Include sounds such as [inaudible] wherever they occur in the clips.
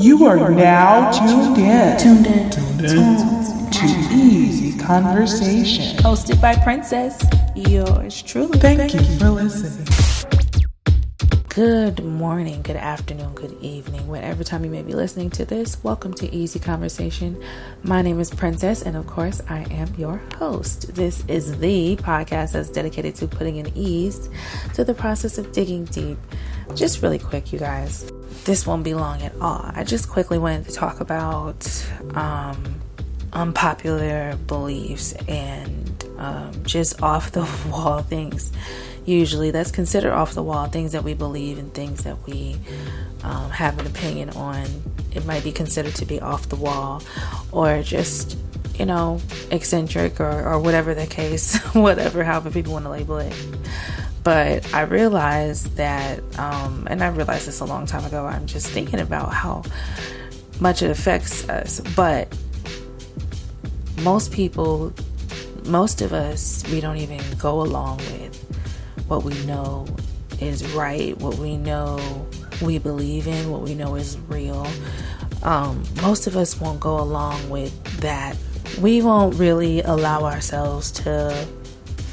You are now tuned in. Tuned in. Tuned in to Eazy Conversation. Hosted by Princess, yours truly. Thank you for listening. Good morning, good afternoon, good evening, whatever time you may be listening to this. Welcome to Eazy Conversation. My name is Princess, and of course, I am your host. This is the podcast that's dedicated to putting an ease to the process of digging deep. Just really quick, you guys. This won't be long at all. I just quickly wanted to talk about um, unpopular beliefs and um, just off the [laughs] wall things. Usually that's considered off the wall things that we believe and things that we um, have an opinion on. It might be considered to be off the wall or just you know eccentric or, or whatever the case [laughs] whatever however people want to label it but i realized that um, and i realized this a long time ago i'm just thinking about how much it affects us but most people most of us we don't even go along with what we know is right, what we know we believe in, what we know is real. Um, most of us won't go along with that. We won't really allow ourselves to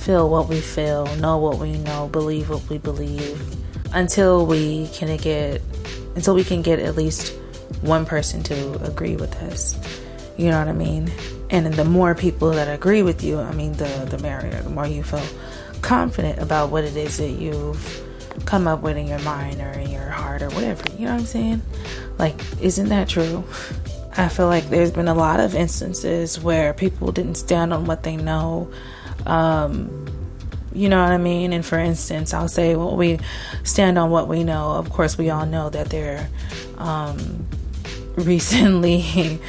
feel what we feel, know what we know, believe what we believe until we can get until we can get at least one person to agree with us. You know what I mean? And the more people that agree with you, I mean the the merrier, the more you feel confident about what it is that you've come up with in your mind or in your heart or whatever. You know what I'm saying? Like, isn't that true? I feel like there's been a lot of instances where people didn't stand on what they know. Um, you know what I mean? And for instance, I'll say, well, we stand on what we know. Of course, we all know that they're um, [laughs] recently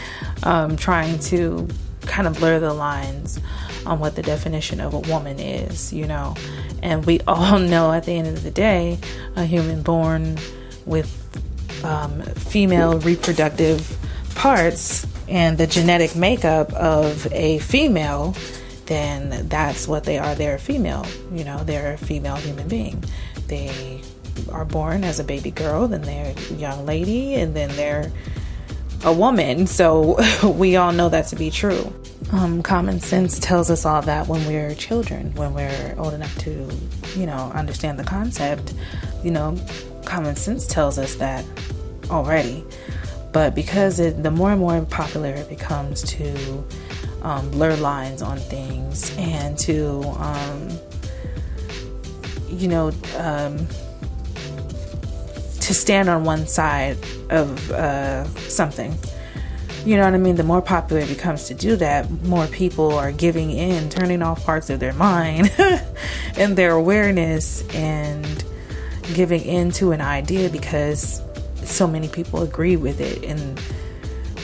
um, trying to kind of blur the lines on what the definition of a woman is, you know. And we [laughs] all know at the end of the day, a human born with um, female reproductive parts and the genetic makeup of a female, then that's what they are. They're a female, you know, they're a female human being. They are born as a baby girl, then they're a young lady, and then they're a woman. So [laughs] we all know that to be true. Um, common sense tells us all that when we're children, when we're old enough to, you know, understand the concept. You know, common sense tells us that already. But because it, the more and more popular it becomes to um, blur lines on things and to, um, you know, um, to stand on one side of uh, something you know what I mean? The more popular it becomes to do that, more people are giving in, turning off parts of their mind [laughs] and their awareness and giving in to an idea because so many people agree with it. And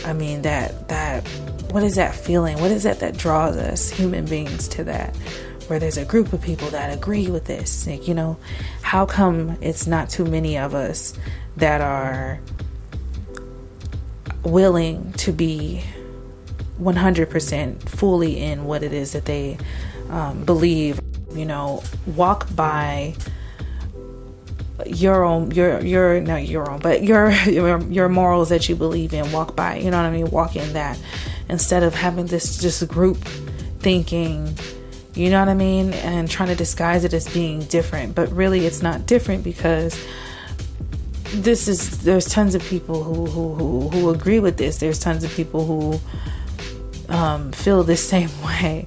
I mean, that, that, what is that feeling? What is it that draws us, human beings, to that? Where there's a group of people that agree with this. Like, you know, how come it's not too many of us that are willing to be 100% fully in what it is that they um, believe you know walk by your own your your not your own but your, [laughs] your your morals that you believe in walk by you know what i mean walk in that instead of having this just group thinking you know what i mean and trying to disguise it as being different but really it's not different because this is there's tons of people who who who, who agree with this. There's tons of people who um, feel the [laughs] same way.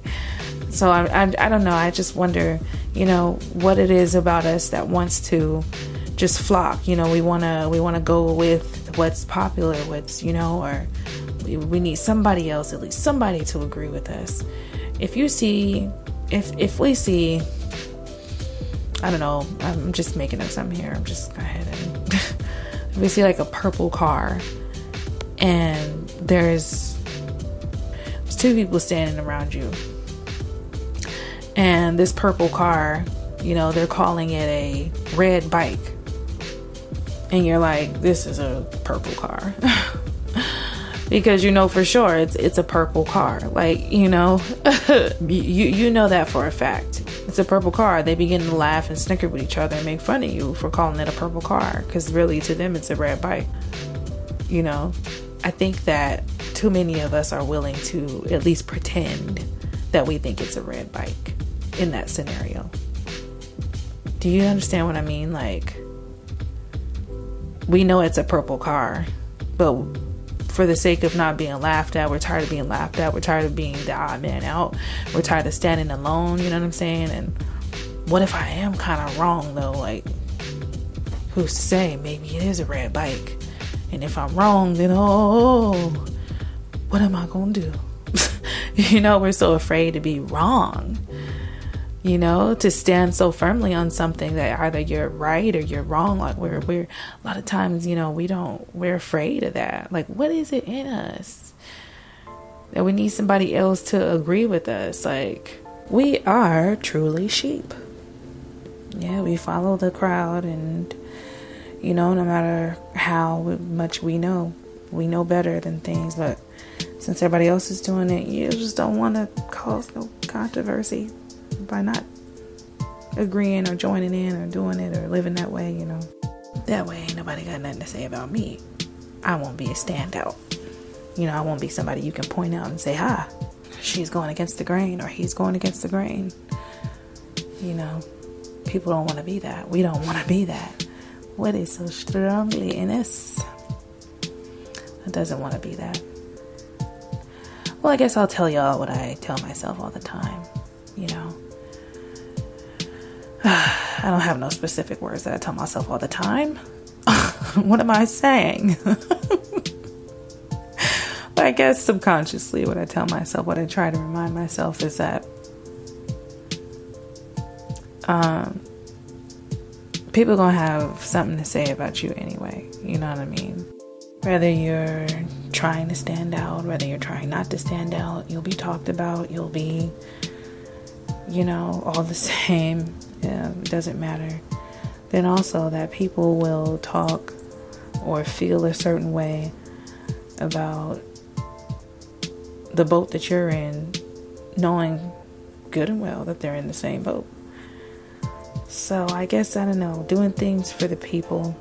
So I, I I don't know. I just wonder, you know, what it is about us that wants to just flock. You know, we wanna we wanna go with what's popular, what's you know, or we, we need somebody else, at least somebody to agree with us. If you see, if if we see I don't know. I'm just making up something here. I'm just go ahead and [laughs] if we see like a purple car and there's there's two people standing around you and this purple car, you know, they're calling it a red bike. And you're like, this is a purple car. [laughs] because you know for sure it's it's a purple car. Like, you know, [laughs] you you know that for a fact it's a purple car, they begin to laugh and snicker with each other and make fun of you for calling it a purple car because really to them it's a red bike. You know, I think that too many of us are willing to at least pretend that we think it's a red bike in that scenario. Do you understand what I mean? Like, we know it's a purple car, but for the sake of not being laughed at, we're tired of being laughed at, we're tired of being the odd man out, we're tired of standing alone, you know what I'm saying? And what if I am kind of wrong though? Like, who's to say? Maybe it is a red bike. And if I'm wrong, then oh, what am I to do? [laughs] you know, we're so afraid to be wrong you know, to stand so firmly on something that either you're right or you're wrong. Like we're we're a lot of times, you know, we don't we're afraid of that. Like what is it in us? That we need somebody else to agree with us. Like we are truly sheep. Yeah, we follow the crowd and you know, no matter how much we know, we know better than things, but since everybody else is doing it, you just don't want to cause no controversy by not agreeing or joining in or doing it or living that way, you know. That way, ain't nobody got nothing to say about me. I won't be a standout. You know, I won't be somebody you can point out and say, ha, she's going against the grain or he's going against the grain. You know, people don't want to be that. We don't want to be that. What is so strongly in us? that doesn't want to be that. Well, I guess I'll tell y'all what I tell myself all the time. [sighs] I don't have no specific words that I tell myself all the time. [laughs] what am I saying? [laughs] but I guess subconsciously, what I tell myself, what I try to remind myself is that um, people are gonna have something to say about you anyway. You know what I mean? Whether you're trying to stand out, whether you're trying not to stand out, you'll be talked about. You'll be, you know, all the [laughs] same um, doesn't matter. Then also that people will talk or feel a certain way about the boat that you're in, knowing good and well that they're in the same boat. So I guess I don't know, doing things for the people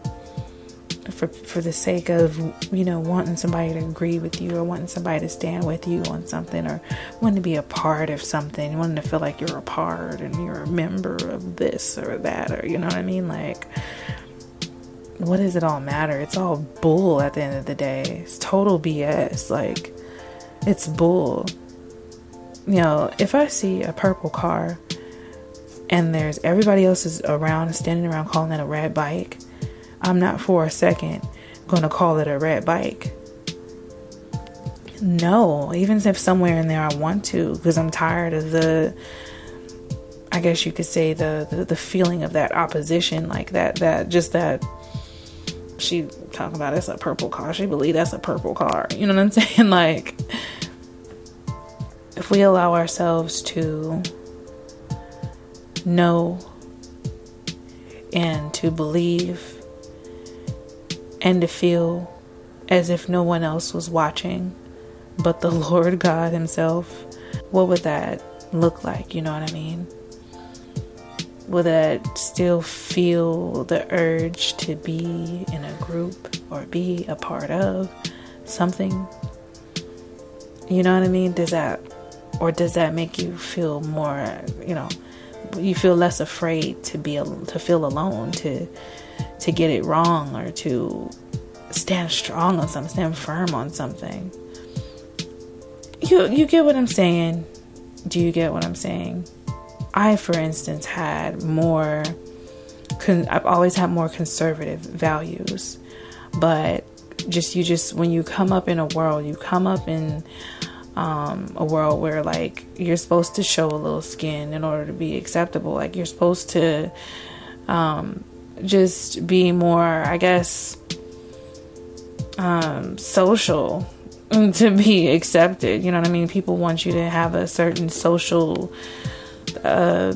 for for the sake of you know wanting somebody to agree with you or wanting somebody to stand with you on something or wanting to be a part of something wanting to feel like you're a part and you're a member of this or that or you know what i mean? Like what does it all matter? It's all bull at the end of the day. It's total bs like it's bull. You know if i see a purple car and there's everybody else is around standing around calling it a red bike I'm not for a second going to call it a red bike. No, even if somewhere in there I want to, because I'm tired of the, I guess you could say the, the, the feeling of that opposition, like that that just that she talking about it's a purple car. She believe that's a purple car. You know what I'm [laughs] saying? Like, if we allow ourselves to know and to believe and to feel as if no one else was watching but the [laughs] Lord God Himself, what would that look like? You know what I mean? Would that still feel the urge to be in a group or be a part of something? You know what I mean? Does that, or does that make you feel more, you know, you feel less afraid to be, to feel alone, to, to get it wrong or to stand strong on something, stand firm on something. You you get what I'm saying? Do you get what I'm saying? I, for instance, had more. Con- I've always had more conservative values, but just you just when you come up in a world, you come up in um, a world where like you're supposed to show a little skin in order to be acceptable. Like you're supposed to um, just be more, I guess, um, social [laughs] to be accepted. You know what I mean? People want you to have a certain social, uh,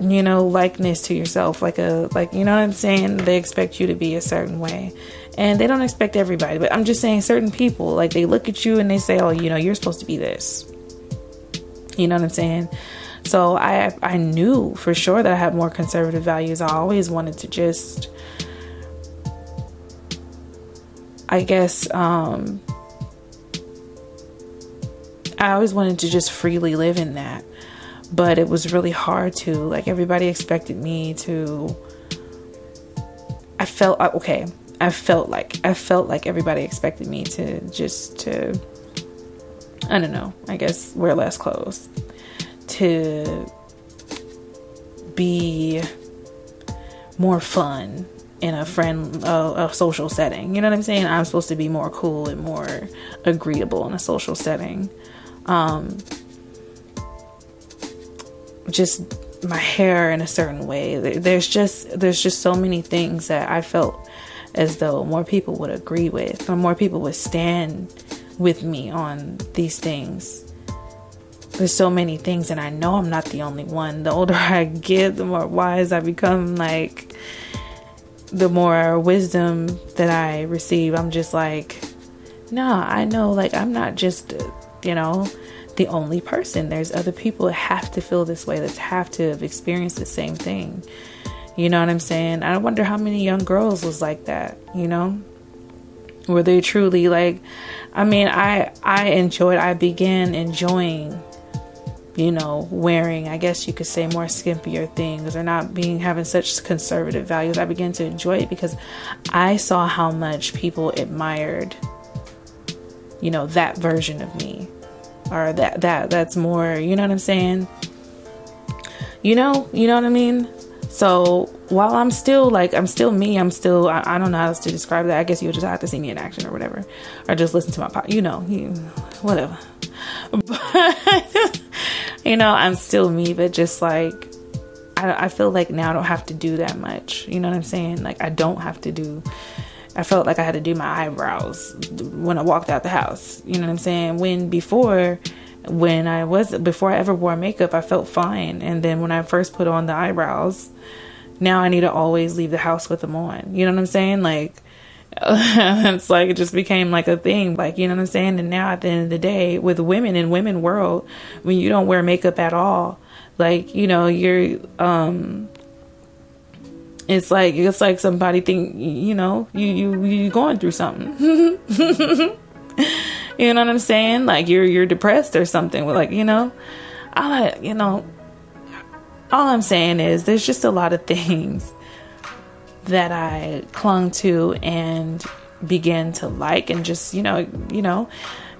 you know, likeness to yourself. Like a, like, you know what I'm saying? They expect you to be a certain way. And they don't expect everybody, but I'm just saying certain people, like they look at you and they say, oh, you know, you're supposed to be this. You know what I'm saying? So I I knew for sure that I had more conservative values. I always wanted to just I guess um, I always wanted to just freely live in that, but it was really hard to. Like everybody expected me to. I felt uh, okay. I felt like I felt like everybody expected me to just to I don't know, I guess wear less clothes to be more fun in a friend a, social setting. You know what I'm saying? I'm supposed to be more cool and more agreeable in a social setting. Um just my hair in a certain way. There's just there's just so many things that I felt as though more people would agree with or more people would stand with me on these things. There's so many things, and I know I'm not the only one. The older [laughs] I get, the more wise I become. Like, the more wisdom that I receive, I'm just like, nah, I know, like, I'm not just, you know, the only person. There's other people that have to feel this way, that have to have experienced the same thing. You know what I'm saying? I wonder how many young girls was like that, you know? Were they truly like I mean, I I enjoyed I began enjoying you know, wearing, I guess you could say, more skimpier things or not being having such conservative values. I began to enjoy it because I saw how much people admired, you know, that version of me, or that that that's more. You know what I'm saying? You know, you know what I mean. So while I'm still like I'm still me, I'm still I, I, don't know how else to describe that. I guess you'll just have to see me in action or whatever, or just listen to my pod. You know, you, whatever. [laughs] But you know, I'm still me, but just like I, I feel like now I don't have to do that much. You know what I'm saying? Like I don't have to do. I felt like I had to do my eyebrows when I walked out the house. You know what I'm saying? When before when I was before I ever wore makeup, I felt fine. And then when I first put on the eyebrows, now I need to always leave the house with them on. You know what I'm saying? Like [laughs] it's like it just became like a thing. Like, you know what I'm saying? And now at the end of the day, with women in women world, when you don't wear makeup at all, like, you know, you're um it's like it's like somebody think you know, you you you going through something. [laughs] You know what I'm saying? Like you're you're depressed or something. Like you know, I you know, all I'm saying is there's just a lot of things that I clung to and began to like and just you know you know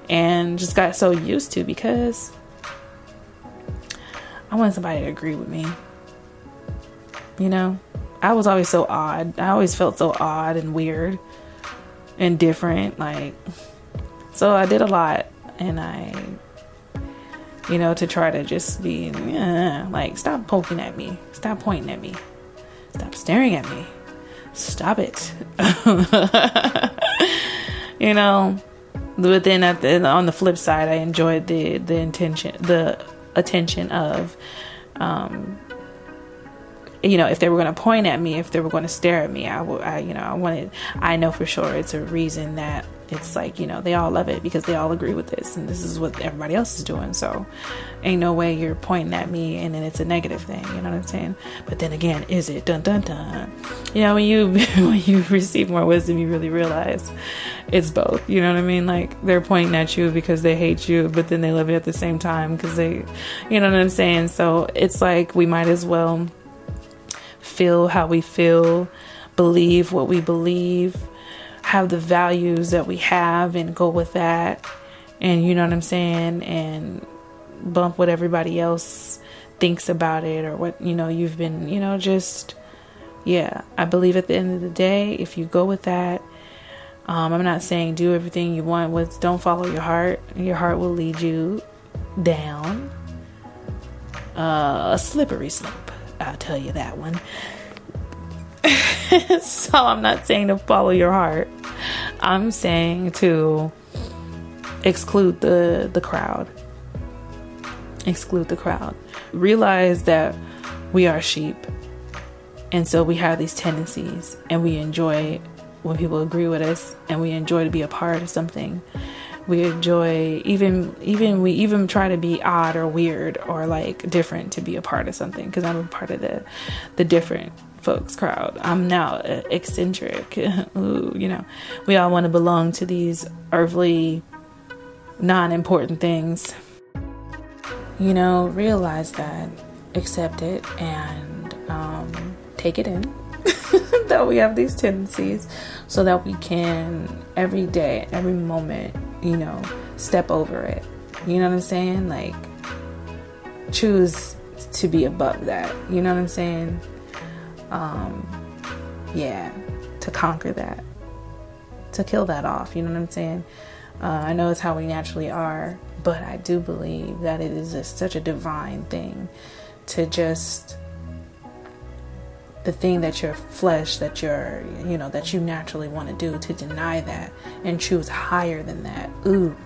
and just got so used to because I want somebody to agree with me. You know, I was always so odd. I always felt so odd and weird and different. Like so I did a lot, and I, you know, to try to just be yeah, like, stop poking at me, stop pointing at me, stop staring at me, stop it. [laughs] you know, but then at the, on the flip side, I enjoyed the the intention, the attention of, um, you know, if they were going to point at me, if they were going to stare at me, I, I, you know, I wanted, I know for sure it's a reason that it's like you know they all love it because they all agree with this and this is what everybody else is doing. So ain't no way you're pointing at me and then it's a negative thing you know what i'm saying? But then again is it? Dun dun dun. You know when you [laughs] when you receive more wisdom you really realize it's both you know what i mean? Like they're pointing at you because they hate you but then they love you at the same time because they you know what i'm saying? So it's like we might as well feel how we feel believe what we believe have the values that we have and go with that. And you know what I'm saying? And bump what everybody else thinks about it or what you know you've been you know just yeah. I believe at the end of the day if you go with that um, I'm not saying do everything you want. With don't follow your heart. Your heart will lead you down. Uh, a slippery slope I'll tell you that one [laughs] so I'm not saying to follow your heart. I'm saying to exclude the the crowd. Exclude the crowd. Realize that we are sheep. And so we have these tendencies and we enjoy when people agree with us and we enjoy to be a part of something we enjoy even even we even try to be odd or weird or like different to be a part of something because i'm a part of the the different folks crowd. I'm now eccentric. [laughs] Ooh, you know, we all want to belong to these earthly, non important things. You know, realize that, accept it, and um, take it in [laughs] that we have these tendencies so that we can every day, every moment, you know, step over it. You know what I'm saying? Like, choose to be above that. You know what I'm saying? Um, yeah, to conquer that, to kill that off. You know what I'm saying? Uh, I know it's how we naturally are, but I do believe that it is a, such a divine thing to just the thing that your flesh that you're you know that you naturally want to do to deny that and choose higher than that ooh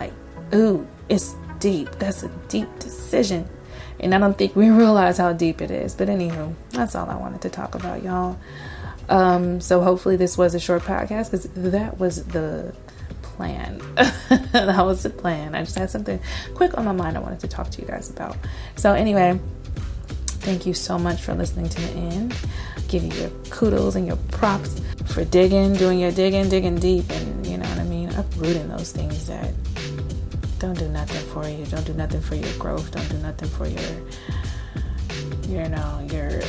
like ooh it's deep that's a deep decision and I don't think we [laughs] realize how deep it is. But anywho, that's all I wanted to talk about, y'all. Um, so hopefully this was a short podcast because that was the plan. [laughs] that was the plan. I just had something quick on my mind I wanted to talk to you guys about. So anyway, thank you so much for listening to the end. Give you your kudos and your props for digging, doing your digging, digging deep, and you know what I mean, uprooting those things that don't do nothing for you. Don't do nothing for your growth. Don't do nothing for your, you know, your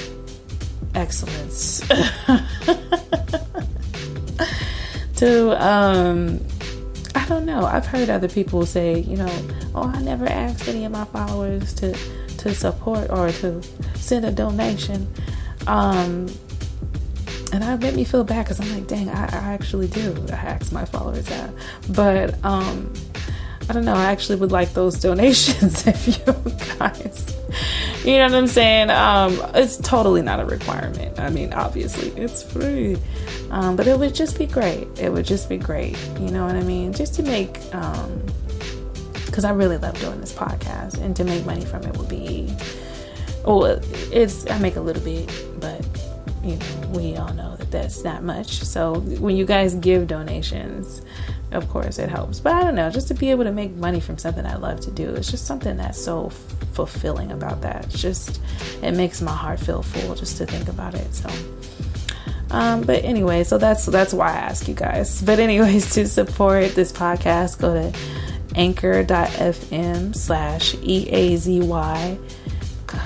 excellence. [laughs] to, um, I don't know. I've heard other people say, you know, oh, I never asked any of my followers to to support or to send a donation. Um, and that made me feel bad because I'm like, dang, I, I actually do. I ask my followers that, but um, I don't know. I actually would like those donations [laughs] if you guys, you know what I'm saying? Um, it's totally not a requirement. I mean, obviously, it's free, um, but it would just be great. It would just be great. You know what I mean? Just to make, um, because I really love doing this podcast, and to make money from it would be, oh, it's I make a little bit, but you know, we all know that that's not much. So when you guys give donations of course it helps. But i don't know just to be able to make money from something i love to do it's just something that's so fulfilling about that. It's just it makes my heart feel full just to think about it so. Um, but anyway so that's that's why i ask you guys. But anyways [laughs] to support this podcast go to anchor.fm slash eazy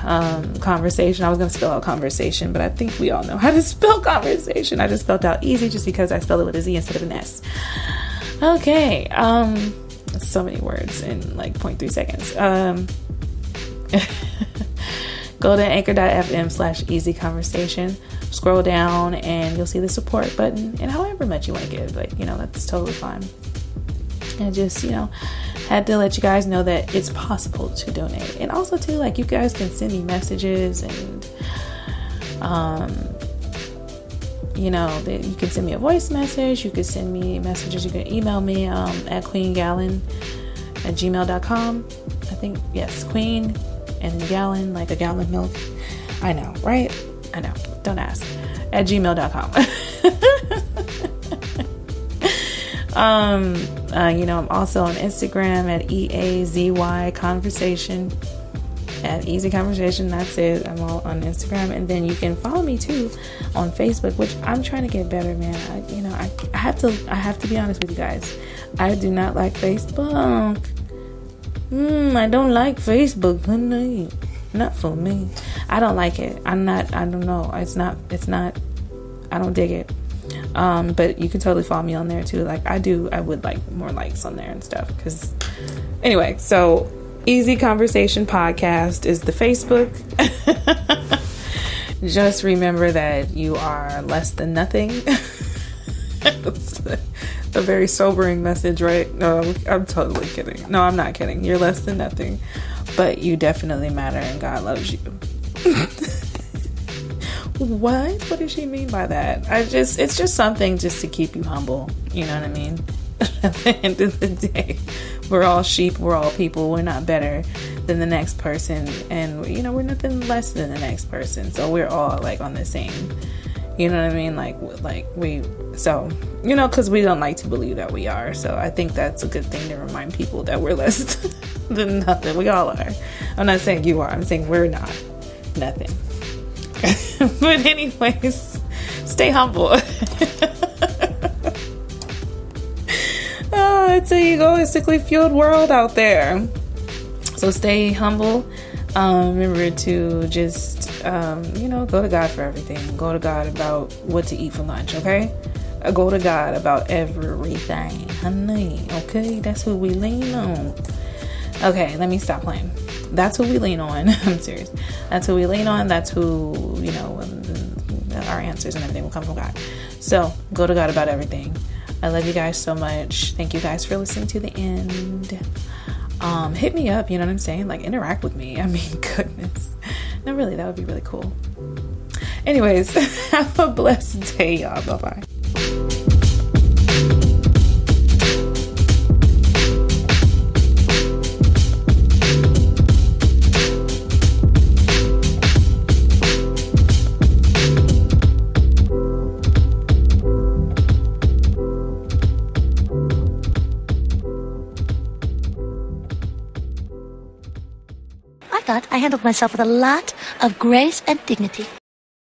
um, conversation. I was going to spell out conversation, but I think we all know how to spell [laughs] conversation. I just spelled out easy just because I spelled it with a Z instead of an S. Okay. Um, so many words in like 0.3 seconds. Um, go to anchor.fm slash eazy conversation. Scroll down and you'll see the support button and however much you want to give. Like, you know, that's totally fine. And just, you know, had to let you guys know that it's possible to donate. And also, too, like, you guys can send me messages and, um, you know, that you can send me a voice message, you can send me messages, you can email me um, at queengallon at gmail.com. I think, yes, queen and gallon, like a gallon of milk. I know, right? I know. Don't ask. At gmail.com. [laughs] um, uh, you know, I'm also on Instagram at EAZY Conversation at Eazy Conversation. That's it. I'm all on Instagram, and then you can follow me too on Facebook, which I'm trying to get better, man. I, you know, I, I have to. I have to be honest with you guys. I do not like Facebook. Mm, I don't like Facebook, honey. Not for me. I don't like it. I'm not. I don't know. It's not. It's not. I don't dig it. Um, but you can totally follow me on there too. Like I do. I would like more likes on there and stuff. Because anyway, so Eazy Conversation Podcast is the Facebook. [laughs] Just remember that you are less than nothing. [laughs] a very sobering message, right? No, I'm totally kidding. No, I'm not kidding. You're less than nothing, but you definitely matter and God loves you. [laughs] what? What does she mean by that? I just, it's just something just to keep you humble. You know what I mean? At [laughs] the end of the day, we're all sheep, we're all people, we're not better than the next person, and you know, we're nothing less than the next person. So we're all like on the same, you know what I mean? Like, like we, so you know, because we don't like to believe that we are. So I think that's a good thing to remind people that we're less [laughs] than nothing. We all are. I'm not saying you are, I'm saying we're not nothing. [laughs] but anyways, stay humble. oh, [laughs] it's a egoistically fueled world out there. So stay humble. Um, remember to just, um, you know, go to God for everything. Go to God about what to eat for lunch, okay? Uh, go to God about everything, honey. Okay, that's who we lean on. Okay, let me stop playing. That's who we lean on. [laughs] I'm serious. That's who we lean on. That's who, you know, our answers and everything will come from God. So go to God about everything. I love you guys so much. Thank you guys for listening to the end. Um, hit me up, you know what I'm saying? Like interact with me. I mean, [laughs] goodness. No, really, that would be really cool. Anyways, [laughs] have a blessed day, y'all. Bye bye. Handled myself with a lot of grace and dignity.